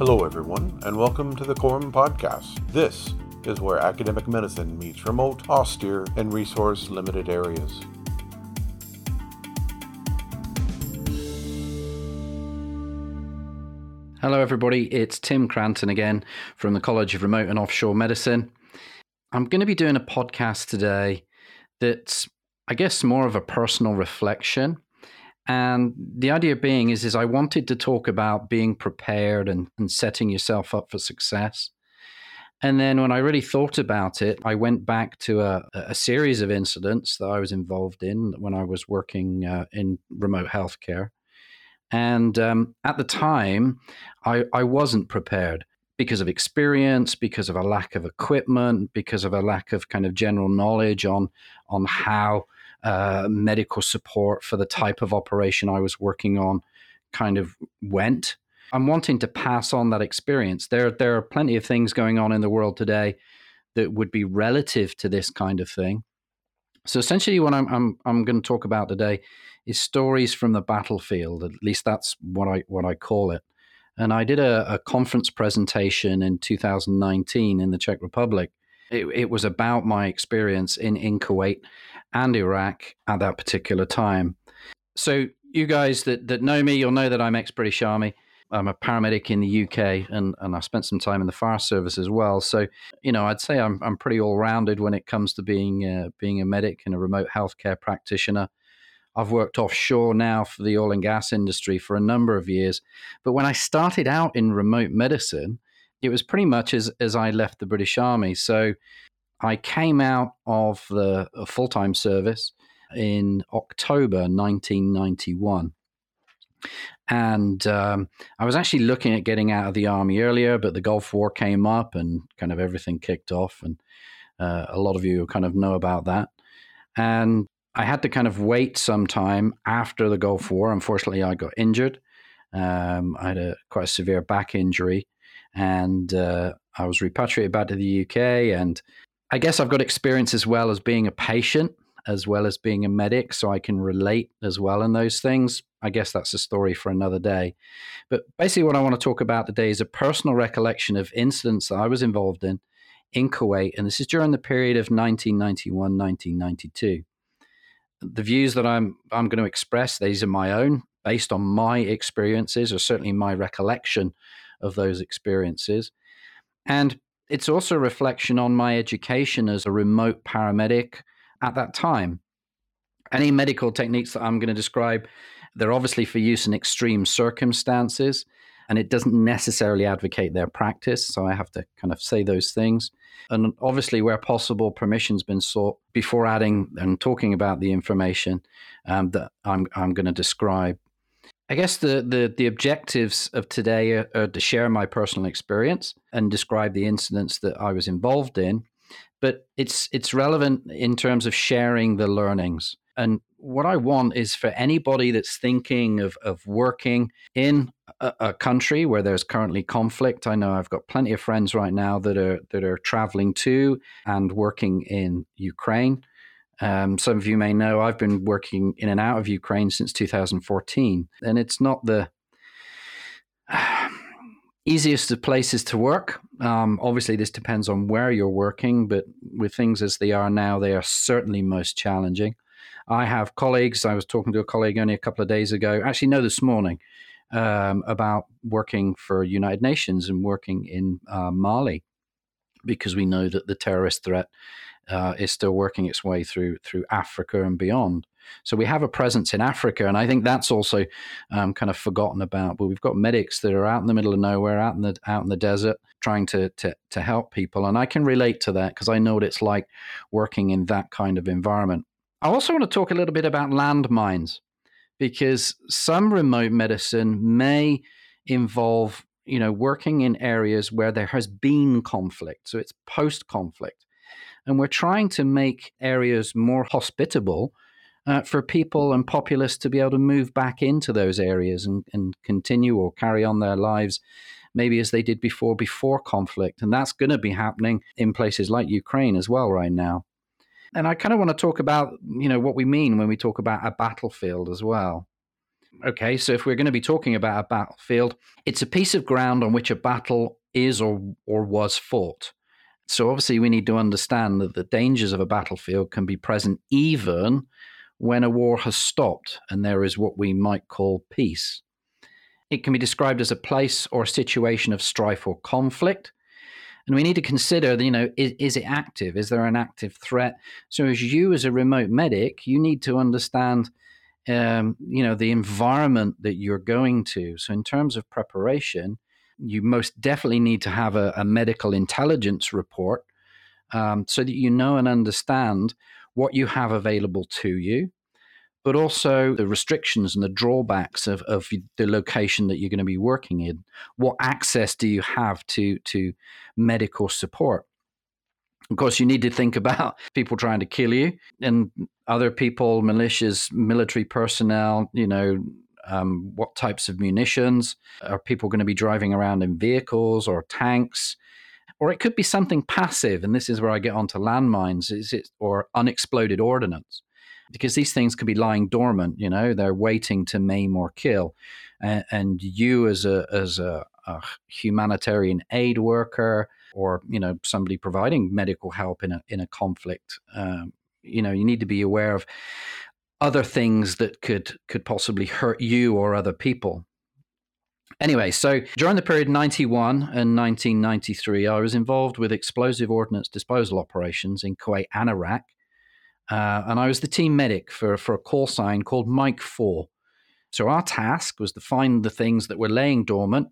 Hello, everyone, and welcome to the Quorum Podcast. This is where academic medicine meets remote, austere, and resource limited areas. Hello, everybody. It's Tim Cranton again from the College of Remote and Offshore Medicine. I'm going to be doing a podcast today that's, I guess, more of a personal reflection and the idea being is, is I wanted to talk about being prepared and, and setting yourself up for success. And then when I really thought about it, I went back to a, a series of incidents that I was involved in when I was working uh, in remote healthcare. And um, at the time, I, I wasn't prepared because of experience, because of a lack of equipment, because of a lack of kind of general knowledge on on how uh, medical support for the type of operation I was working on kind of went. I'm wanting to pass on that experience. There, there are plenty of things going on in the world today that would be relative to this kind of thing. So essentially, what I'm I'm, I'm going to talk about today is stories from the battlefield. At least that's what I what I call it. And I did a, a conference presentation in 2019 in the Czech Republic. It, it was about my experience in in Kuwait and Iraq at that particular time. So, you guys that, that know me, you'll know that I'm ex British Army. I'm a paramedic in the UK and, and I spent some time in the fire service as well. So, you know, I'd say I'm, I'm pretty all rounded when it comes to being, uh, being a medic and a remote healthcare practitioner. I've worked offshore now for the oil and gas industry for a number of years. But when I started out in remote medicine, it was pretty much as, as I left the British Army. So I came out of the full time service in October 1991. And um, I was actually looking at getting out of the army earlier, but the Gulf War came up and kind of everything kicked off. And uh, a lot of you kind of know about that. And I had to kind of wait some time after the Gulf War. Unfortunately, I got injured. Um, I had a quite a severe back injury, and uh, I was repatriated back to the UK. And I guess I've got experience as well as being a patient, as well as being a medic, so I can relate as well in those things. I guess that's a story for another day. But basically, what I want to talk about today is a personal recollection of incidents that I was involved in in Kuwait, and this is during the period of 1991 1992. The views that I'm I'm going to express, these are my own, based on my experiences, or certainly my recollection of those experiences. And it's also a reflection on my education as a remote paramedic at that time. Any medical techniques that I'm going to describe, they're obviously for use in extreme circumstances, and it doesn't necessarily advocate their practice. So I have to kind of say those things. And obviously, where possible, permission's been sought before adding and talking about the information um, that I'm, I'm going to describe. I guess the, the, the objectives of today are, to share my personal experience and describe the incidents that I was involved in, but it's it's relevant in terms of sharing the learnings. And what I want is for anybody that's thinking of, of working in a, a country where there's currently conflict. I know I've got plenty of friends right now that are that are traveling to and working in Ukraine. Um, some of you may know I've been working in and out of Ukraine since 2014, and it's not the easiest of places to work. Um, obviously, this depends on where you're working, but with things as they are now, they are certainly most challenging. I have colleagues, I was talking to a colleague only a couple of days ago, actually, no, this morning, um, about working for United Nations and working in uh, Mali because we know that the terrorist threat uh, is still working its way through through Africa and beyond. So we have a presence in Africa, and I think that's also um, kind of forgotten about. But we've got medics that are out in the middle of nowhere, out in the out in the desert, trying to to, to help people, and I can relate to that because I know what it's like working in that kind of environment. I also want to talk a little bit about landmines because some remote medicine may involve you know working in areas where there has been conflict so it's post conflict and we're trying to make areas more hospitable uh, for people and populace to be able to move back into those areas and, and continue or carry on their lives maybe as they did before before conflict. And that's going to be happening in places like ukraine as well right now. And i kind of want to talk about you know what we mean when we talk about a battlefield as well. Okay, so if we're going to be talking about a battlefield, it's a piece of ground on which a battle is or, or was fought. So obviously, we need to understand that the dangers of a battlefield can be present even when a war has stopped and there is what we might call peace. It can be described as a place or a situation of strife or conflict. And we need to consider, you know, is, is, it active? Is there an active threat? So, as you, as a remote medic, you need to understand, um, you know, the environment that you're going to. So, in terms of preparation, you most definitely need to have a, a medical intelligence report um, so that you know and understand what you have available to you, but also the restrictions and the drawbacks of, of the location that you're going to be working in. What access do you have to, to medical support? Of course, you need to think about people trying to kill you and other people, militias, military personnel, you know, um, what types of munitions? Are people going to be driving around in vehicles or tanks? Or it could be something passive and this is where i get onto landmines is it or unexploded ordnance. Because these things could be lying dormant you know they're waiting to maim or kill. And, and you as a as a, a, humanitarian aid worker or you know somebody providing medical help in a in a conflict um, you know you need to be aware of other things that could could possibly hurt you or other people. Anyway, so during the period 91 and 1993, I was involved with explosive ordnance disposal operations in Kuwait and Iraq. Uh, and I was the team medic for, for a call sign called Mike 4. So our task was to find the things that were laying dormant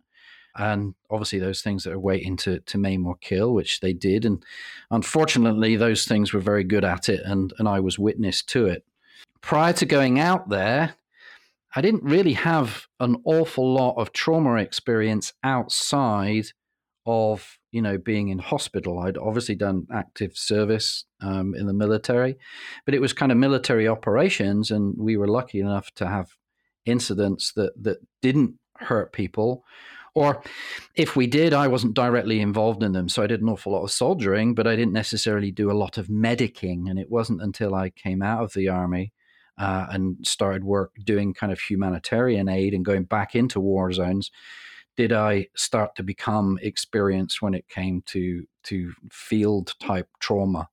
and obviously those things that are waiting to, to maim or kill, which they did. And unfortunately, those things were very good at it, and, and I was witness to it prior to going out there, I didn't really have an awful lot of trauma experience outside of you know being in hospital. I'd obviously done active service um, in the military, but it was kind of military operations, and we were lucky enough to have incidents that that didn't hurt people. Or if we did, I wasn't directly involved in them. So I did an awful lot of soldiering, but I didn't necessarily do a lot of medicing. And it wasn't until I came out of the army uh, and started work doing kind of humanitarian aid and going back into war zones, did I start to become experienced when it came to to field type trauma.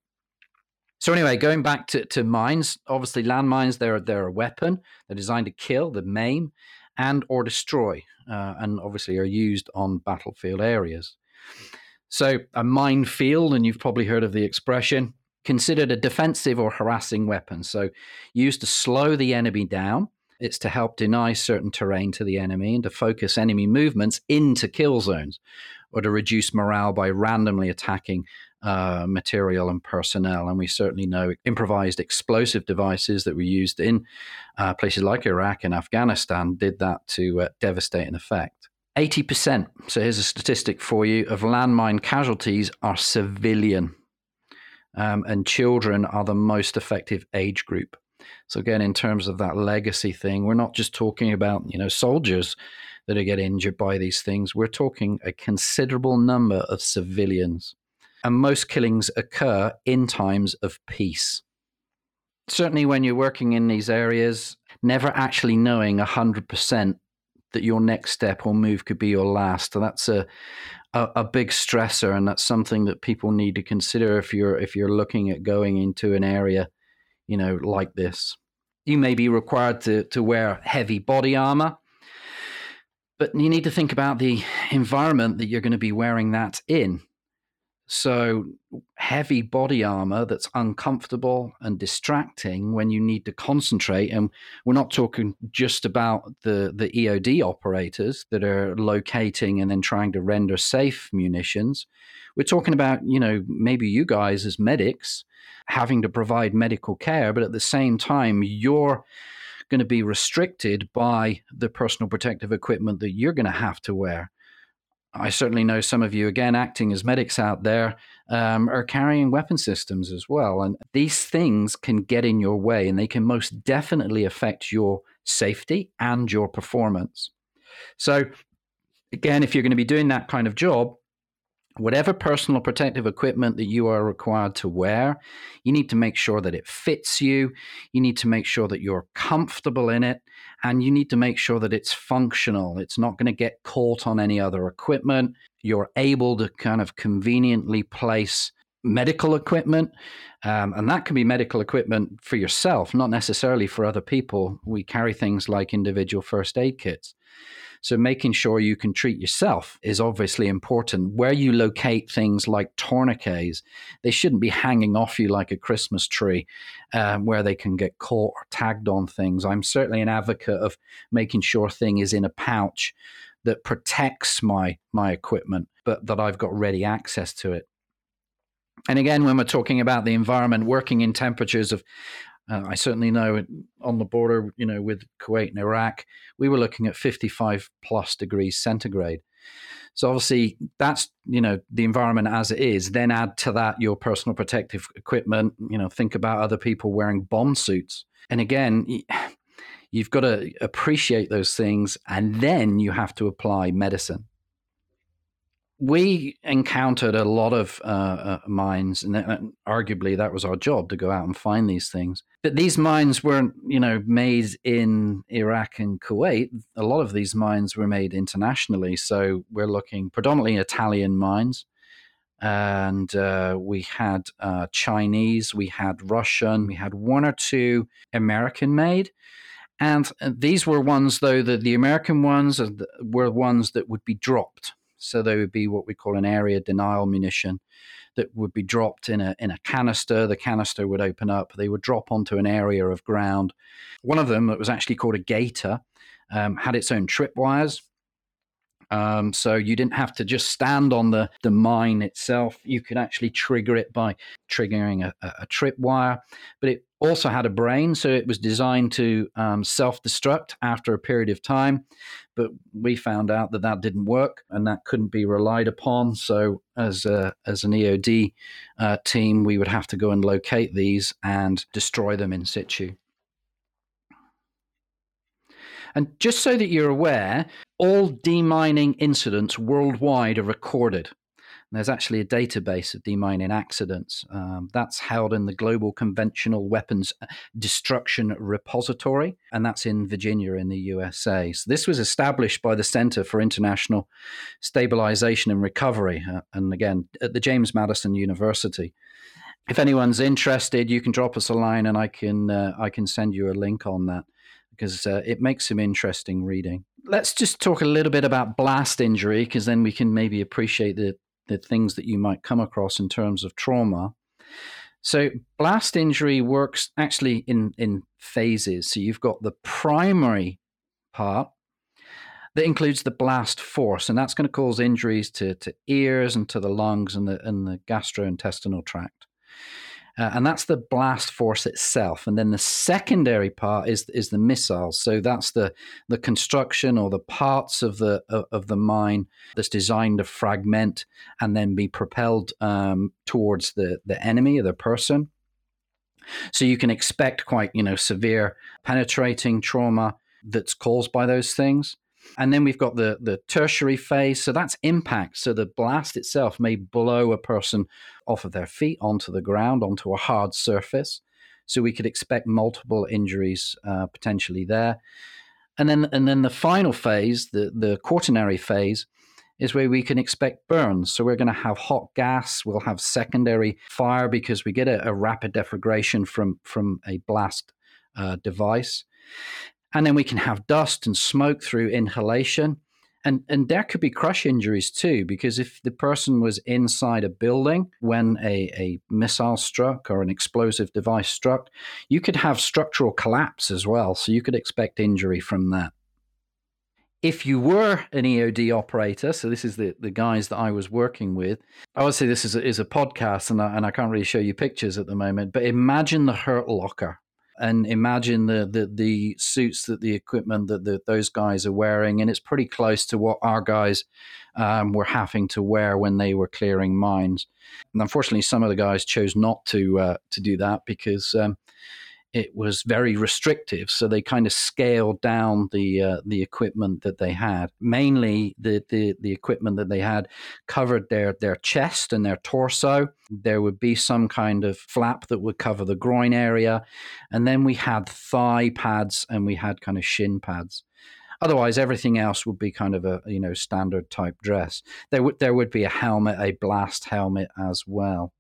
So anyway, going back to, to mines, obviously landmines they're they're a weapon. They're designed to kill, the maim, and or destroy, uh, and obviously are used on battlefield areas. So a minefield, and you've probably heard of the expression, considered a defensive or harassing weapon. So, used to slow the enemy down. It's to help deny certain terrain to the enemy and to focus enemy movements into kill zones or to reduce morale by randomly attacking uh, material and personnel. And we certainly know improvised explosive devices that were used in uh, places like Iraq and Afghanistan did that to uh, devastating effect. 80%, so here's a statistic for you, of landmine casualties are civilian um, and children are the most effective age group. So again, in terms of that legacy thing, we're not just talking about you know soldiers that are get injured by these things. We're talking a considerable number of civilians, and most killings occur in times of peace. Certainly, when you're working in these areas, never actually knowing hundred percent that your next step or move could be your last. So that's a, a, a, big stressor, and that's something that people need to consider if you're if you're looking at going into an area, you know, like this. You may be required to to wear heavy body armor, but you need to think about the environment that you're going to be wearing that in. So, heavy body armor that's uncomfortable and distracting when you need to concentrate. And we're not talking just about the, the EOD operators that are locating and then trying to render safe munitions. We're talking about, you know, maybe you guys as medics having to provide medical care, but at the same time, you're going to be restricted by the personal protective equipment that you're going to have to wear. I certainly know some of you, again, acting as medics out there, um, are carrying weapon systems as well. And these things can get in your way and they can most definitely affect your safety and your performance. So, again, if you're going to be doing that kind of job, whatever personal protective equipment that you are required to wear, you need to make sure that it fits you. You need to make sure that you're comfortable in it. And you need to make sure that it's functional. It's not going to get caught on any other equipment. You're able to kind of conveniently place medical equipment. Um, and that can be medical equipment for yourself, not necessarily for other people. We carry things like individual first aid kits. So making sure you can treat yourself is obviously important. Where you locate things like tourniquets, they shouldn't be hanging off you like a Christmas tree, um, where they can get caught or tagged on things. I'm certainly an advocate of making sure thing is in a pouch that protects my my equipment, but that I've got ready access to it. And again, when we're talking about the environment, working in temperatures of uh, I certainly know on the border, you know, with Kuwait and Iraq, we were looking at 55 plus degrees centigrade. So obviously, that's you know the environment as it is. Then add to that your personal protective equipment. You know, think about other people wearing bomb suits. And again, you've got to appreciate those things, and then you have to apply medicine we encountered a lot of uh, uh, mines, and uh, arguably that was our job to go out and find these things. But these mines weren't, you know, made in Iraq and Kuwait. A lot of these mines were made internationally. So we're looking predominantly Italian mines, and uh, we had uh, Chinese, we had Russian, we had one or two American made. And uh, these were ones, though, that the American ones were ones that would be dropped so they would be what we call an area denial munition that would be dropped in a in a canister. The canister would open up. They would drop onto an area of ground. One of them that was actually called a gator um, had its own tripwires. Um, so you didn't have to just stand on the, the mine itself. You could actually trigger it by triggering a, a, a tripwire. But it also had a brain, so it was designed to um, self destruct after a period of time. But we found out that that didn't work and that couldn't be relied upon. So, as, a, as an EOD uh, team, we would have to go and locate these and destroy them in situ. And just so that you're aware, all demining incidents worldwide are recorded. There's actually a database of demining accidents. Um, that's held in the Global Conventional Weapons uh, Destruction Repository, and that's in Virginia in the USA. So this was established by the Center for International Stabilization and Recovery, uh, and again, at the James Madison University. If anyone's interested, you can drop us a line, and I can uh, I can send you a link on that because uh, it makes some interesting reading. Let's just talk a little bit about blast injury because then we can maybe appreciate the the things that you might come across in terms of trauma. So blast injury works actually in in phases. So you've got the primary part that includes the blast force, and that's going to cause injuries to, to ears and to the lungs and the and the gastrointestinal tract. Uh, and that's the blast force itself. And then the secondary part is is the missiles. So that's the the construction or the parts of the of, the mine that's designed to fragment and then be propelled um, towards the the enemy or the person. So you can expect quite you know severe penetrating trauma that's caused by those things. And then we've got the, the tertiary phase. So that's impact. So the blast itself may blow a person off of their feet onto the ground, onto a hard surface. So we could expect multiple injuries uh, potentially there. And then, and then the final phase, the, the quaternary phase, is where we can expect burns. So we're going to have hot gas. We'll have secondary fire because we get a, a rapid deflagration from from a blast uh, device. And then we can have dust and smoke through inhalation. And, and there could be crush injuries too, because if the person was inside a building when a, a missile struck or an explosive device struck, you could have structural collapse as well. So you could expect injury from that. If you were an EOD operator, so this is the, the guys that I was working with, I would say this is a, is a podcast and I, and I can't really show you pictures at the moment, but imagine the hurt locker and imagine the, the, the suits that the equipment that the, those guys are wearing, and it's pretty close to what our guys um, were having to wear when they were clearing mines. And unfortunately, some of the guys chose not to uh, to do that because um, it was very restrictive. So they kind of scaled down the uh, the equipment that they had. Mainly, the, the the equipment that they had covered their their chest and their torso. There would be some kind of flap that would cover the groin area, and then we had thigh pads and we had kind of shin pads. Otherwise, everything else would be kind of a you know standard type dress. There would there would be a helmet, a blast helmet as well.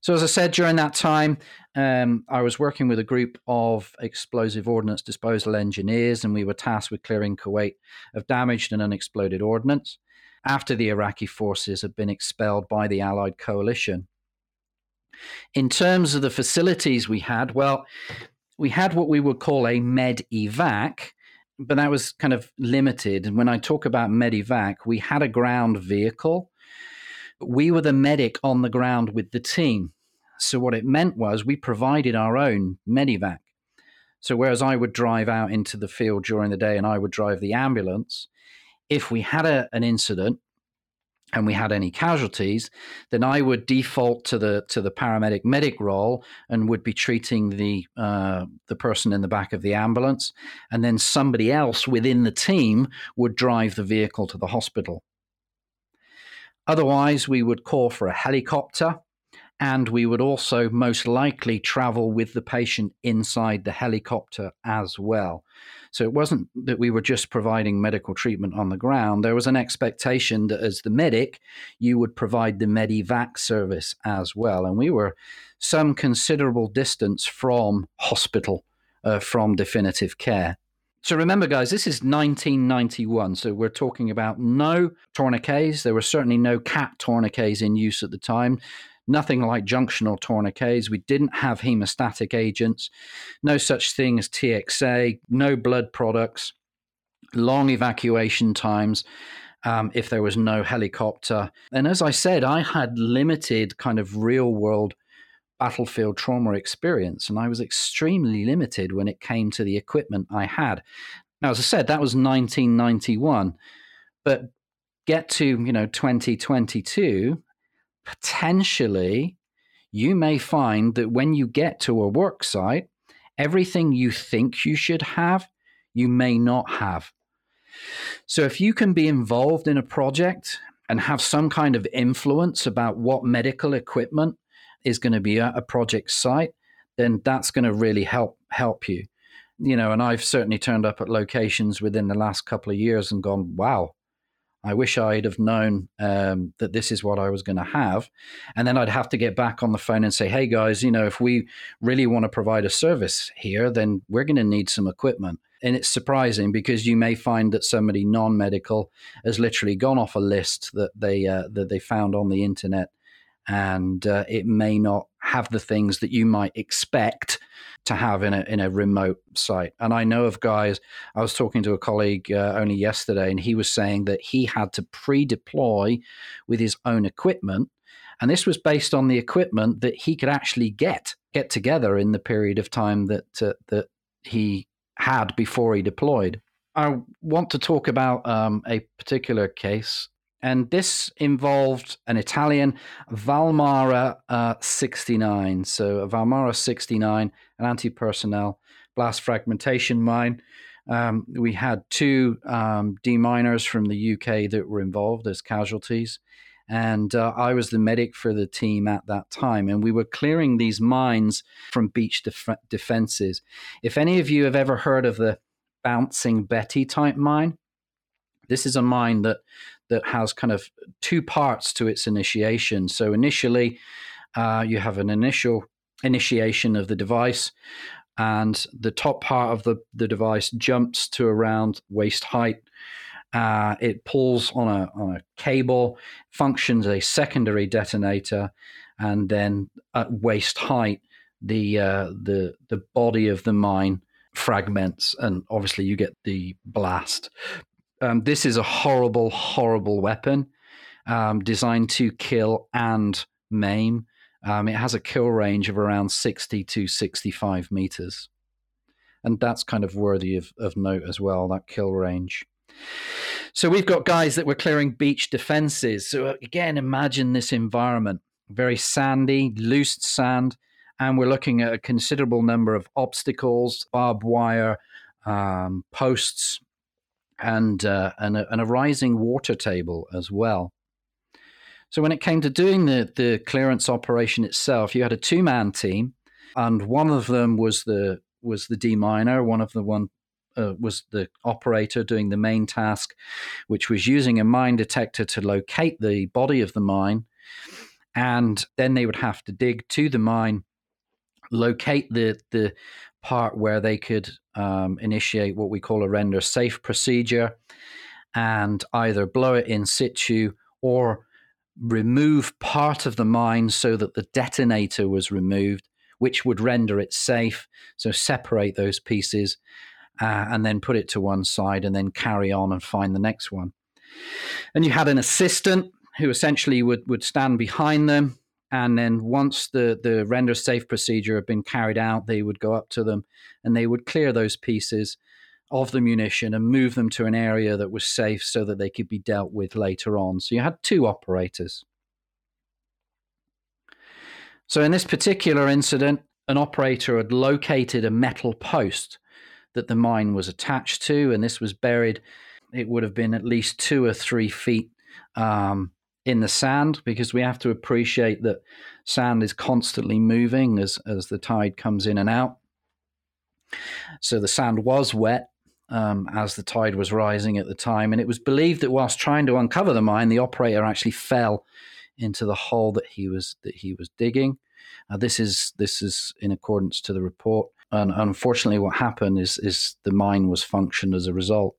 So, as I said, during that time, um, I was working with a group of explosive ordnance disposal engineers, and we were tasked with clearing Kuwait of damaged and unexploded ordnance after the Iraqi forces had been expelled by the Allied coalition. In terms of the facilities we had, well, we had what we would call a med evac, but that was kind of limited. And when I talk about med evac, we had a ground vehicle we were the medic on the ground with the team. So what it meant was we provided our own medivac. So whereas I would drive out into the field during the day and I would drive the ambulance, if we had a, an incident and we had any casualties, then I would default to the to the paramedic medic role and would be treating the uh, the person in the back of the ambulance, and then somebody else within the team would drive the vehicle to the hospital. Otherwise, we would call for a helicopter and we would also most likely travel with the patient inside the helicopter as well. So it wasn't that we were just providing medical treatment on the ground. There was an expectation that as the medic, you would provide the Medivac service as well. And we were some considerable distance from hospital, uh, from definitive care. So remember, guys, this is 1991. So we're talking about no tourniquets. There were certainly no CAT tourniquets in use at the time. Nothing like junctional tourniquets. We didn't have hemostatic agents. No such thing as TXA. No blood products. Long evacuation times. Um, if there was no helicopter. And as I said, I had limited kind of real world battlefield trauma experience, and I was extremely limited when it came to the equipment I had. Now, as I said, that was 1991, but get to you know 2022, potentially you may find that when you get to a work site, everything you think you should have, you may not have. So if you can be involved in a project and have some kind of influence about what medical equipment is going to be at a project site, then that's going to really help help you. You know, and I've certainly turned up at locations within the last couple of years and gone, wow, I wish I'd have known um, that this is what I was going to have. And then I'd have to get back on the phone and say, hey guys, you know, if we really want to provide a service here, then we're going to need some equipment. And it's surprising because you may find that somebody non-medical has literally gone off a list that they uh, that they found on the internet and uh, it may not have the things that you might expect to have in a in a remote site. And I know of guys. I was talking to a colleague uh, only yesterday, and he was saying that he had to pre-deploy with his own equipment, and this was based on the equipment that he could actually get get together in the period of time that uh, that he had before he deployed. I want to talk about um, a particular case and this involved an Italian Valmara uh, 69. So, a Valmara 69, an anti personnel blast fragmentation mine. Um, we had two um, deminers from the UK that were involved as casualties. And uh, I was the medic for the team at that time. And we were clearing these mines from beach def- defenses. If any of you have ever heard of the Bouncing Betty type mine, this is a mine that that has kind of two parts to its initiation. So initially, uh, you have an initial initiation of the device, and the top part of the, the device jumps to around waist height. Uh, it pulls on a, on a cable, functions a secondary detonator, and then at waist height, the uh, the the body of the mine fragments, and obviously you get the blast. Um, this is a horrible, horrible weapon um, designed to kill and maim. Um, it has a kill range of around 60 to 65 meters. And that's kind of worthy of, of note as well, that kill range. So we've got guys that were clearing beach defenses. So again, imagine this environment very sandy, loose sand, and we're looking at a considerable number of obstacles, barbed wire, um, posts, and, uh, and, a, and a rising water table as well. So when it came to doing the, the clearance operation itself, you had a two man team, and one of them was the was the deminer, one of the one uh, was the operator doing the main task, which was using a mine detector to locate the body of the mine, and then they would have to dig to the mine, locate the the part where they could um, initiate what we call a render safe procedure, and either blow it in situ or remove part of the mine so that the detonator was removed, which would render it safe. So separate those pieces uh, and then put it to one side and then carry on and find the next one. And you had an assistant who essentially would, would stand behind them. And then once the, the render safe procedure had been carried out, they would go up to them and they would clear those pieces of the munition and move them to an area that was safe so that they could be dealt with later on. So you had two operators. So in this particular incident, an operator had located a metal post that the mine was attached to, and this was buried. It would have been at least two or three feet um, in the sand because we have to appreciate that sand is constantly moving as, as the tide comes in and out. So the sand was wet um, as the tide was rising at the time. And it was believed that whilst trying to uncover the mine, the operator actually fell into the hole that he was that he was digging. Uh, this is this is in accordance to the report. And unfortunately, what happened is is the mine was functioned as a result.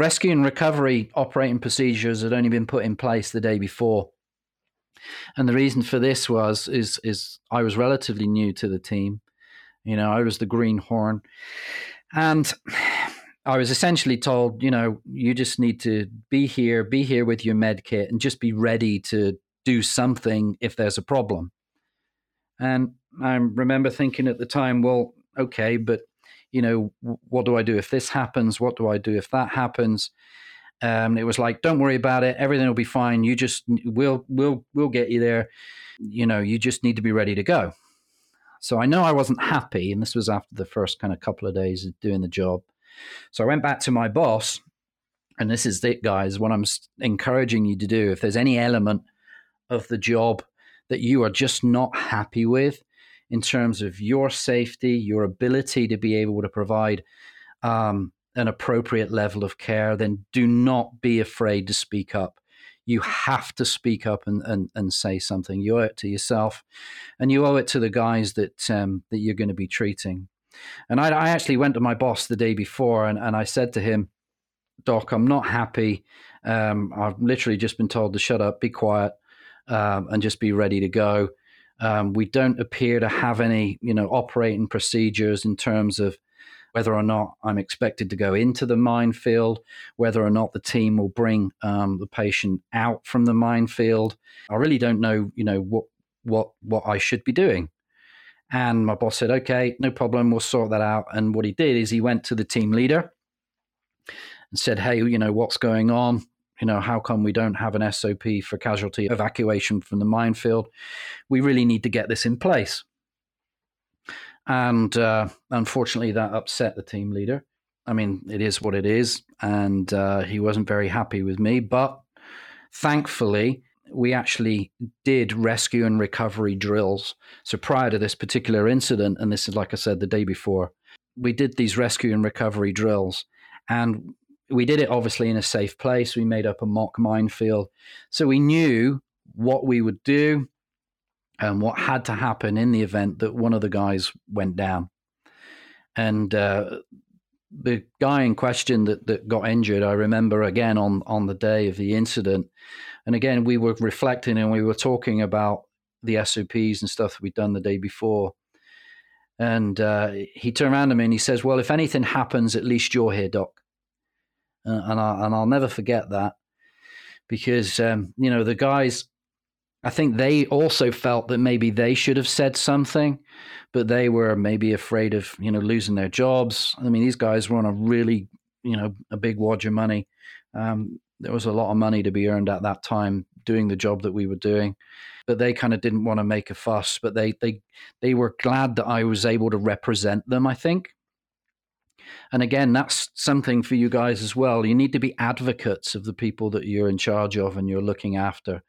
Rescue and recovery operating procedures had only been put in place the day before. And the reason for this was is is I was relatively new to the team. You know, I was the greenhorn. And I was essentially told, you know, you just need to be here, be here with your med kit, and just be ready to do something if there's a problem. And I remember thinking at the time, well, okay, but you know, what do I do if this happens? What do I do if that happens? Um, it was like, don't worry about it. Everything will be fine. You just we'll we'll we'll get you there. You know, you just need to be ready to go. So I know I wasn't happy, and this was after the first kind of couple of days of doing the job. So I went back to my boss, and this is it, guys. What I'm encouraging you to do, if there's any element of the job that you are just not happy with in terms of your safety, your ability to be able to provide um, an appropriate level of care, then do not be afraid to speak up you have to speak up and, and, and say something. You owe it to yourself, and you owe it to the guys that um, that you're going to be treating. And I, I, actually went to my boss the day before, and, and I said to him, "Doc, I'm not happy. Um, I've literally just been told to shut up, be quiet, um, and just be ready to go." Um, we don't appear to have any, you know, operating procedures in terms of whether or not I'm expected to go into the minefield, whether or not the team will bring um, the patient out from the minefield. I really don't know, you know, what what what I should be doing. And my boss said, "Okay, no problem, we'll sort that out." And what he did is he went to the team leader and said, "Hey, you know, what's going on? You know, how come we don't have an SOP for casualty evacuation from the minefield? We really need to get this in place." And uh, unfortunately, that upset the team leader. I mean, it is what it is. And uh, he wasn't very happy with me. But thankfully, we actually did rescue and recovery drills. So prior to this particular incident, and this is like I said the day before, we did these rescue and recovery drills. And we did it obviously in a safe place. We made up a mock minefield. So we knew what we would do and what had to happen in the event that one of the guys went down. And uh, the guy in question that, that got injured, I remember again on, on the day of the incident. And again, we were reflecting and we were talking about the SOPs and stuff we'd done the day before. And uh, he turned around to me and he says, Well, if anything happens, at least you're here, Doc. Uh, and, I, and I'll never forget that because, um, you know, the guys I think they also felt that maybe they should have said something, but they were maybe afraid of you know losing their jobs. I mean, these guys were on a really you know a big wad of money. Um, there was a lot of money to be earned at that time doing the job that we were doing. But they kind of didn't want to make a fuss. But they they they were glad that I was able to represent them. I think. And again, that's something for you guys as well. You need to be advocates of the people that you're in charge of and you're looking after.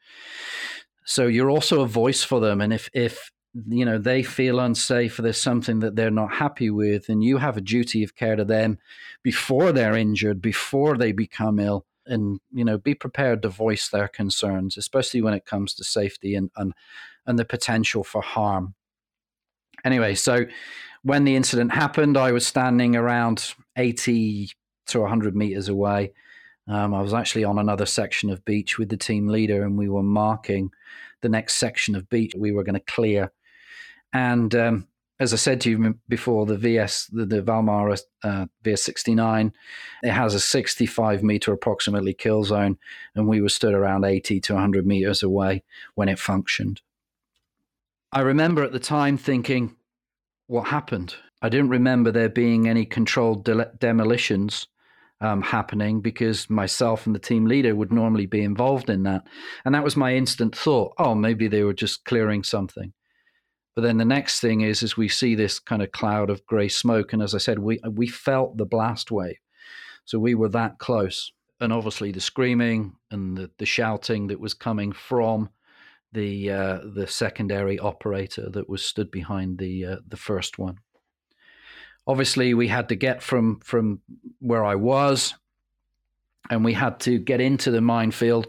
So you're also a voice for them. And if if you know they feel unsafe or there's something that they're not happy with and you have a duty of care to them before they're injured before they become ill and you know be prepared to voice their concerns especially when it comes to safety and and, and the potential for harm anyway so when the incident happened i was standing around 80 to 100 meters away um, i was actually on another section of beach with the team leader and we were marking the next section of beach we were going to clear and um, as I said to you before, the VS, the, the Valmar uh, VS69, it has a 65 meter approximately kill zone, and we were stood around 80 to 100 meters away when it functioned. I remember at the time thinking, what happened? I didn't remember there being any controlled de- demolitions um, happening because myself and the team leader would normally be involved in that. And that was my instant thought oh, maybe they were just clearing something. But then the next thing is, is we see this kind of cloud of grey smoke, and as I said, we we felt the blast wave, so we were that close, and obviously the screaming and the, the shouting that was coming from the uh, the secondary operator that was stood behind the uh, the first one. Obviously, we had to get from from where I was, and we had to get into the minefield,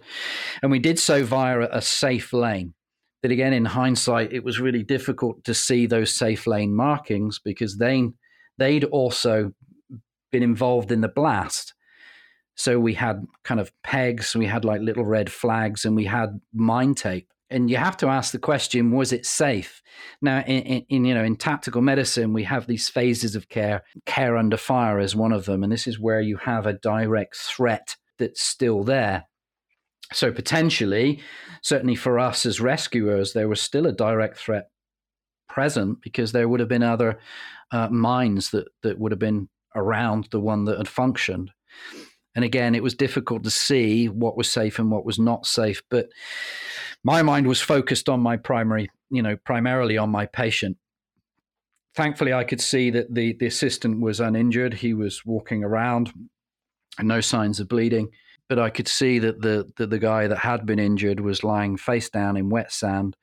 and we did so via a safe lane that again, in hindsight, it was really difficult to see those safe lane markings because they they'd also been involved in the blast. So we had kind of pegs, we had like little red flags, and we had mine tape. And you have to ask the question: Was it safe? Now, in, in, you know, in tactical medicine, we have these phases of care. Care under fire is one of them, and this is where you have a direct threat that's still there. So potentially, certainly for us as rescuers, there was still a direct threat present because there would have been other uh, mines that that would have been around the one that had functioned. And again, it was difficult to see what was safe and what was not safe. But my mind was focused on my primary, you know, primarily on my patient. Thankfully, I could see that the, the assistant was uninjured. He was walking around, no signs of bleeding but I could see that the the guy that had been injured was lying face down in wet sand.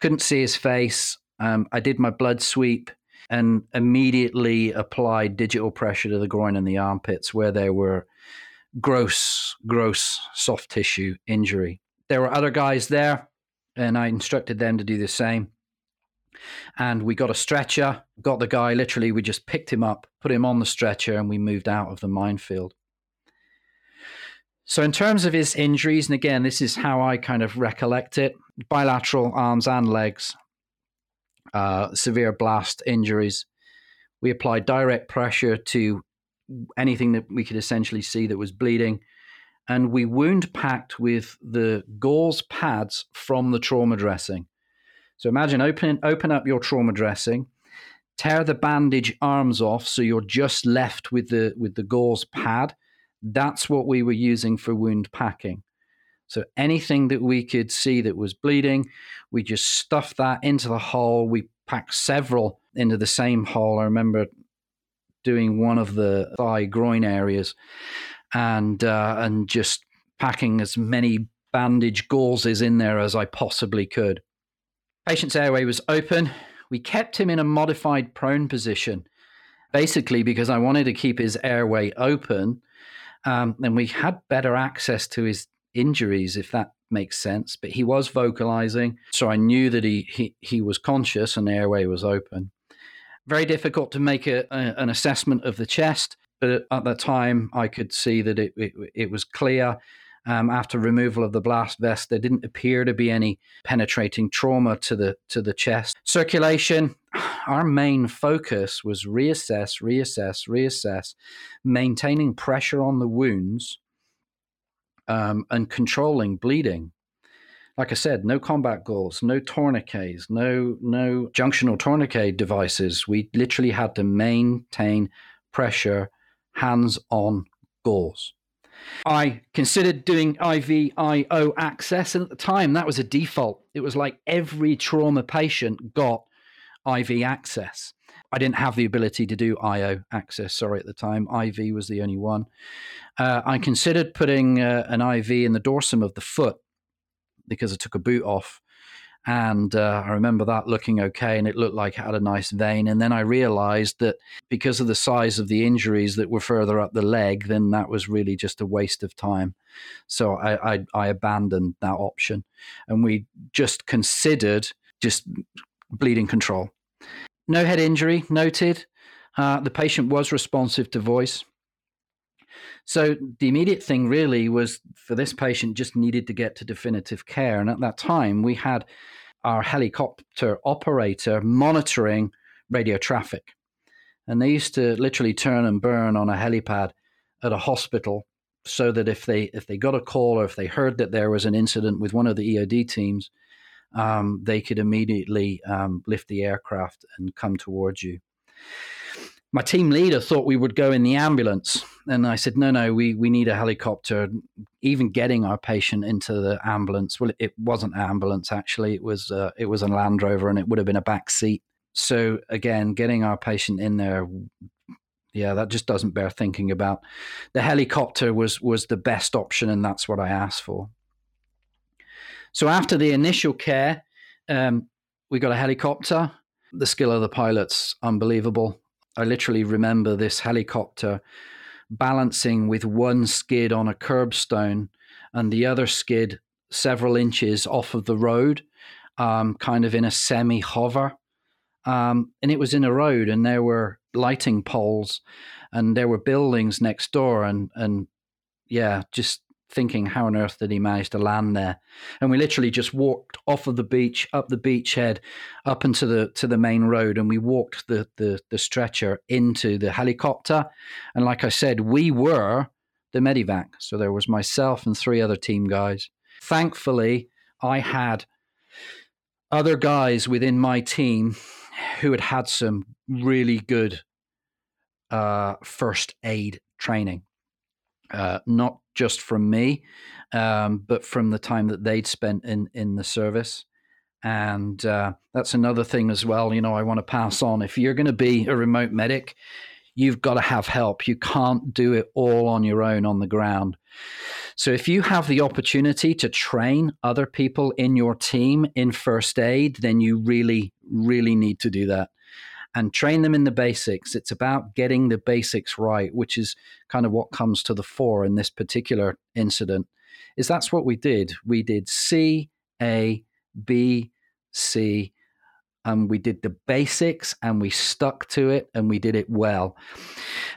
Couldn't see his face. Um, I did my blood sweep and immediately applied digital pressure to the groin and the armpits where there were gross, gross soft tissue injury. There were other guys there, and I instructed them to do the same. And we got a stretcher, got the guy literally, we just picked him up, put him on the stretcher, and we moved out of the minefield. So, in terms of his injuries, and again, this is how I kind of recollect it bilateral arms and legs, uh, severe blast injuries. We applied direct pressure to anything that we could essentially see that was bleeding. And we wound packed with the gauze pads from the trauma dressing. So imagine open, open up your trauma dressing, tear the bandage arms off so you're just left with the with the gauze pad that's what we were using for wound packing. So anything that we could see that was bleeding, we just stuffed that into the hole. We packed several into the same hole. I remember doing one of the thigh groin areas and uh, and just packing as many bandage gauzes in there as I possibly could. Patient's airway was open. We kept him in a modified prone position, basically because I wanted to keep his airway open um, and we had better access to his injuries, if that makes sense. But he was vocalizing, so I knew that he he, he was conscious and airway was open. Very difficult to make a, a, an assessment of the chest, but at that time I could see that it it, it was clear um, after removal of the blast vest, there didn't appear to be any penetrating trauma to the to the chest. Circulation, our main focus was reassess, reassess, reassess, maintaining pressure on the wounds, um, and controlling bleeding. Like I said, no combat gauze, no tourniquets, no no junctional tourniquet devices. We literally had to maintain pressure, hands on gauze. I considered doing IVIO access, and at the time that was a default. It was like every trauma patient got IV access. I didn't have the ability to do IO access, sorry, at the time. IV was the only one. Uh, I considered putting uh, an IV in the dorsum of the foot because I took a boot off. And uh, I remember that looking okay, and it looked like it had a nice vein. And then I realized that because of the size of the injuries that were further up the leg, then that was really just a waste of time. So I, I, I abandoned that option. And we just considered just bleeding control. No head injury noted. Uh, the patient was responsive to voice. So the immediate thing really was for this patient just needed to get to definitive care. And at that time, we had our helicopter operator monitoring radio traffic. And they used to literally turn and burn on a helipad at a hospital so that if they if they got a call or if they heard that there was an incident with one of the EOD teams, um, they could immediately um, lift the aircraft and come towards you. My team leader thought we would go in the ambulance, and I said, "No, no, we we need a helicopter." Even getting our patient into the ambulance, well, it wasn't an ambulance actually; it was uh, it was a Land Rover, and it would have been a back seat. So again, getting our patient in there yeah, that just doesn't bear thinking about. The helicopter was was the best option, and that's what I asked for. So after the initial care, um, we got a helicopter. The skill of the pilots, unbelievable. I literally remember this helicopter balancing with one skid on a curbstone and the other skid several inches off of the road, um, kind of in a semi hover. Um, and it was in a road, and there were lighting poles, and there were buildings next door, and and yeah, just thinking, how on earth did he manage to land there? And we literally just walked off of the beach, up the beachhead, up into the to the main road, and we walked the the, the stretcher into the helicopter. And like I said, we were the medivac. So there was myself and three other team guys. Thankfully, I had other guys within my team who had had some really good uh, first aid training uh, not just from me, um, but from the time that they'd spent in in the service. And uh, that's another thing as well. You know, I want to pass on. If you're going to be a remote medic, you've got to have help. You can't do it all on your own on the ground. So if you have the opportunity to train other people in your team in first aid, then you really, really need to do that and train them in the basics. It's about getting the basics right, which is kind of what comes to the fore in this particular incident. Is that's what we did. We did C, A, B, C, and we did the basics and we stuck to it and we did it well.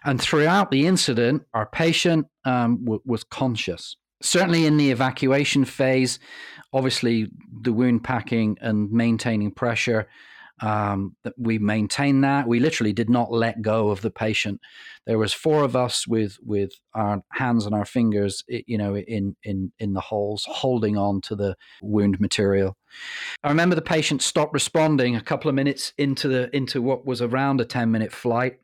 And throughout the incident, our patient um, w- was conscious. Certainly in the evacuation phase, obviously the wound packing and maintaining pressure um, we maintained that. We literally did not let go of the patient. There was four of us with with our hands and our fingers, you know, in in in the holes, holding on to the wound material. I remember the patient stopped responding a couple of minutes into the into what was around a ten minute flight.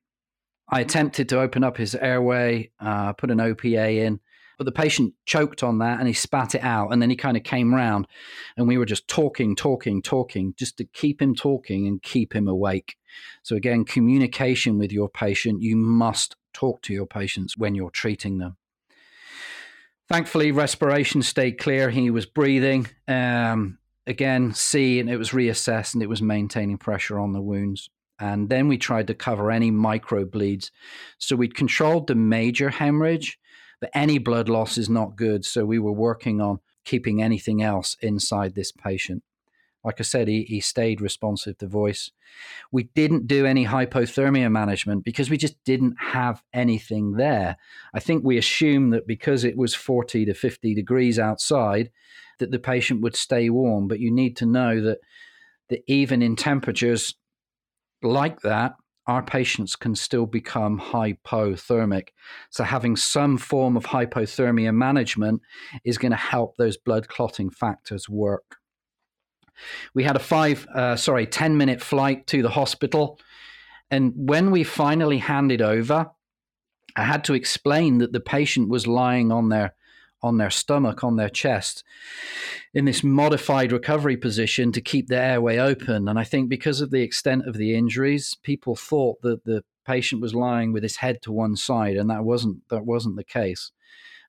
I attempted to open up his airway, uh, put an OPA in, but the patient choked on that and he spat it out. And then he kind of came round and we were just talking, talking, talking, just to keep him talking and keep him awake. So, again, communication with your patient. You must talk to your patients when you're treating them. Thankfully, respiration stayed clear. He was breathing. Um, again, C, and it was reassessed and it was maintaining pressure on the wounds. And then we tried to cover any micro bleeds. So we'd controlled the major hemorrhage but any blood loss is not good. So we were working on keeping anything else inside this patient. Like I said, he, he stayed responsive to voice. We didn't do any hypothermia management because we just didn't have anything there. I think we assumed that because it was 40 to 50 degrees outside, that the patient would stay warm. But you need to know that, that even in temperatures like that, our patients can still become hypothermic. So, having some form of hypothermia management is going to help those blood clotting factors work. We had a five, uh, sorry, 10 minute flight to the hospital. And when we finally handed over, I had to explain that the patient was lying on their on their stomach, on their chest, in this modified recovery position to keep the airway open. And I think because of the extent of the injuries, people thought that the patient was lying with his head to one side, and that wasn't that wasn't the case.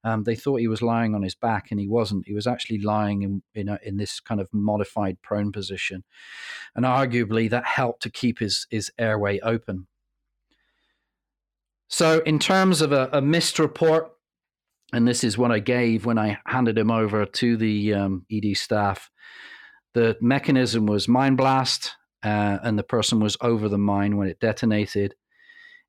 Um, they thought he was lying on his back, and he wasn't. He was actually lying in in, a, in this kind of modified prone position, and arguably that helped to keep his his airway open. So, in terms of a, a MIST report, and this is what I gave when I handed him over to the um, ED staff. The mechanism was mine blast, uh, and the person was over the mine when it detonated.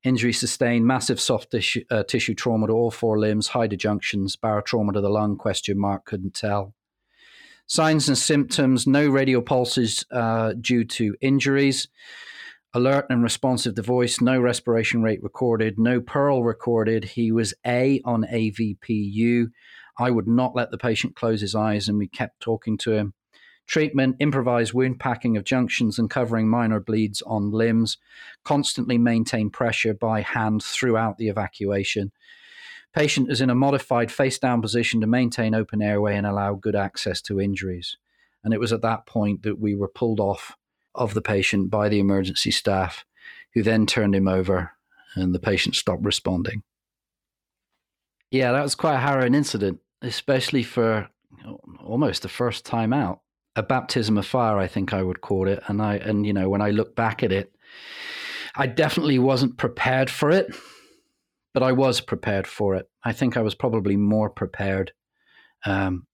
Injury sustained, massive soft tissue, uh, tissue trauma to all four limbs, high junctions, barotrauma to the lung, question mark, couldn't tell. Signs and symptoms, no radial pulses uh, due to injuries alert and responsive to voice, no respiration rate recorded, no PEARL recorded. He was A on AVPU. I would not let the patient close his eyes, and we kept talking to him. Treatment, improvised wound packing of junctions and covering minor bleeds on limbs. Constantly maintain pressure by hand throughout the evacuation. Patient is in a modified face down position to maintain open airway and allow good access to injuries. And it was at that point that we were pulled off of the patient by the emergency staff, who then turned him over and the patient stopped responding. Yeah, that was quite a harrowing incident, especially for almost the first time out. A baptism of fire, I think I would call it. And I and you know, when I look back at it, I definitely wasn't prepared for it, but I was prepared for it. I think I was probably more prepared um,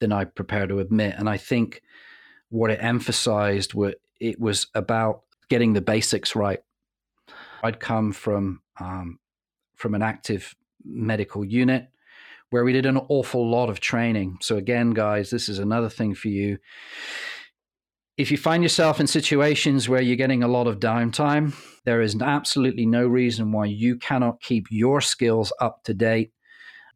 than I prepared to admit. And I think what it emphasized were it was about getting the basics right. I'd come from um, from an active medical unit where we did an awful lot of training. So again, guys, this is another thing for you. If you find yourself in situations where you're getting a lot of downtime, there is absolutely no reason why you cannot keep your skills up to date,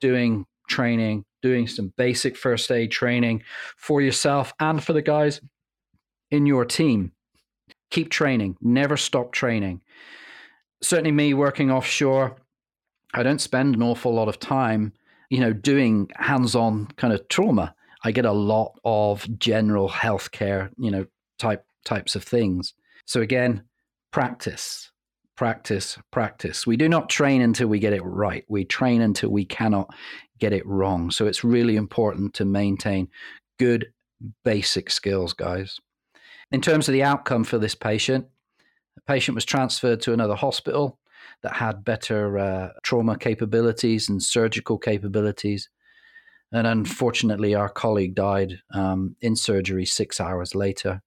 doing training, doing some basic first aid training for yourself and for the guys in your team. Keep training, never stop training. Certainly, me working offshore, I don't spend an awful lot of time, you know, doing hands on kind of trauma. I get a lot of general healthcare, you know, type types of things. So again, practice, practice, practice. We do not train until we get it right. We train until we cannot get it wrong. So it's really important to maintain good basic skills, guys. In terms of the outcome for this patient, the patient was transferred to another hospital that had better uh, trauma capabilities and surgical capabilities. And unfortunately, our colleague died um, in surgery six hours later.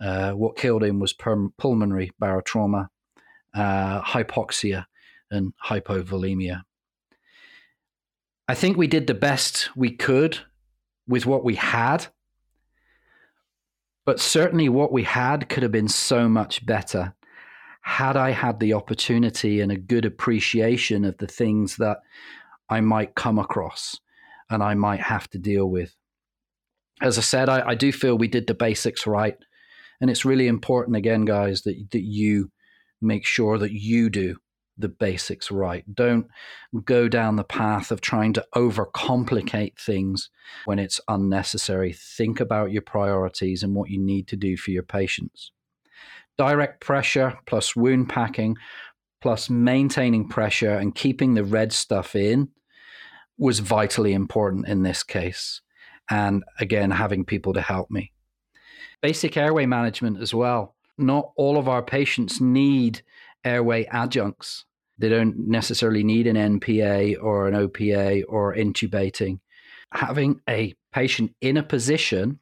Uh, what killed him was pulmonary barotrauma, uh, hypoxia, and hypovolemia. I think we did the best we could with what we had but certainly what we had could have been so much better had I had the opportunity and a good appreciation of the things that I might come across and I might have to deal with. As I said, I, I do feel we did the basics right. And it's really important, again, guys, that, that you make sure that you do the basics right. Don't go down the path of trying to overcomplicate things when it's unnecessary. Think about your priorities and what you need to do for your patients. Direct pressure plus wound packing plus maintaining pressure and keeping the red stuff in was vitally important in this case. And again, having people to help me. Basic airway management as well. Not all of our patients need airway adjuncts. They don't necessarily need an NPA or an OPA or intubating. Having a patient in a position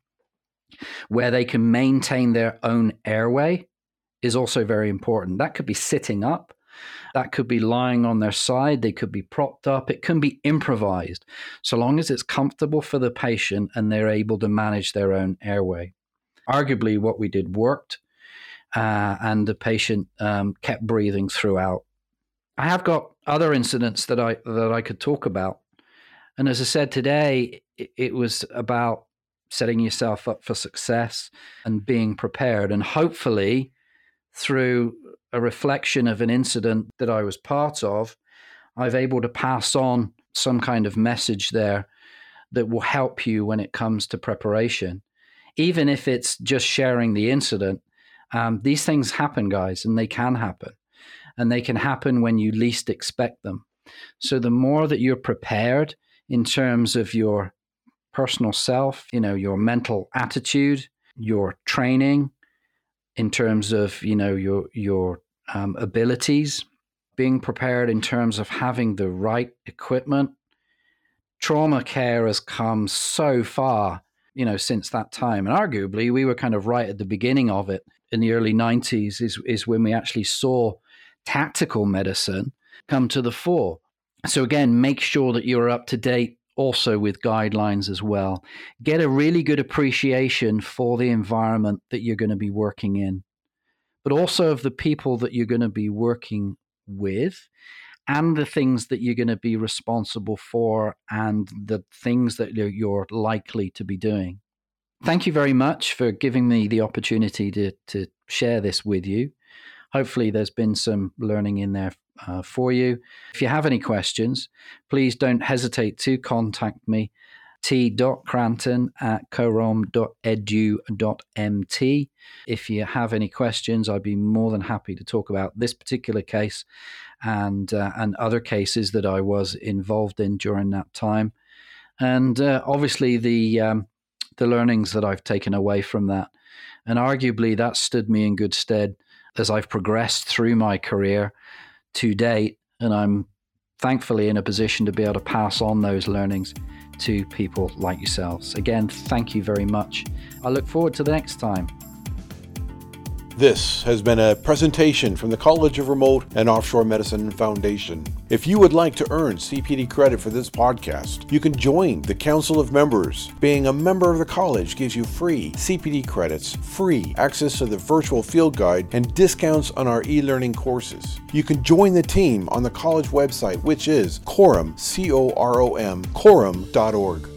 where they can maintain their own airway is also very important. That could be sitting up, that could be lying on their side, they could be propped up, it can be improvised, so long as it's comfortable for the patient and they're able to manage their own airway. Arguably, what we did worked, uh, and the patient um, kept breathing throughout. I have got other incidents that I that I could talk about, and as I said today, it, it was about setting yourself up for success and being prepared, and hopefully, through a reflection of an incident that I was part of, I've able to pass on some kind of message there that will help you when it comes to preparation. Even if it's just sharing the incident, um, these things happen, guys, and they can happen. And they can happen when you least expect them. So the more that you're prepared in terms of your personal self, you know, your mental attitude, your training, in terms of you know your your um, abilities, being prepared in terms of having the right equipment. Trauma care has come so far, you know, since that time, and arguably we were kind of right at the beginning of it in the early '90s. Is is when we actually saw tactical medicine come to the fore. So again, make sure that you're up to date also with guidelines as well. Get a really good appreciation for the environment that you're going to be working in, but also of the people that you're going to be working with and the things that you're going to be responsible for and the things that you're likely to be doing. Thank you very much for giving me the opportunity to, to share this with you. Hopefully, there's been some learning in there uh, for you. If you have any questions, please don't hesitate to contact me t.cranton at corom.edu.mt. If you have any questions, I'd be more than happy to talk about this particular case and uh, and other cases that I was involved in during that time, and uh, obviously the um, the learnings that I've taken away from that, and arguably that stood me in good stead as I've progressed through my career to date, and I'm thankfully in a position to be able to pass on those learnings to people like yourselves. Again, thank you very much. I look forward to the next time. This has been a presentation from the College of Remote and Offshore Medicine Foundation. If you would like to earn CPD credit for this podcast, you can join the Council of Members. Being a member of the college gives you free CPD credits, free access to the virtual field guide, and discounts on our e learning courses. You can join the team on the college website, which is corom, C O R O M, corom.org.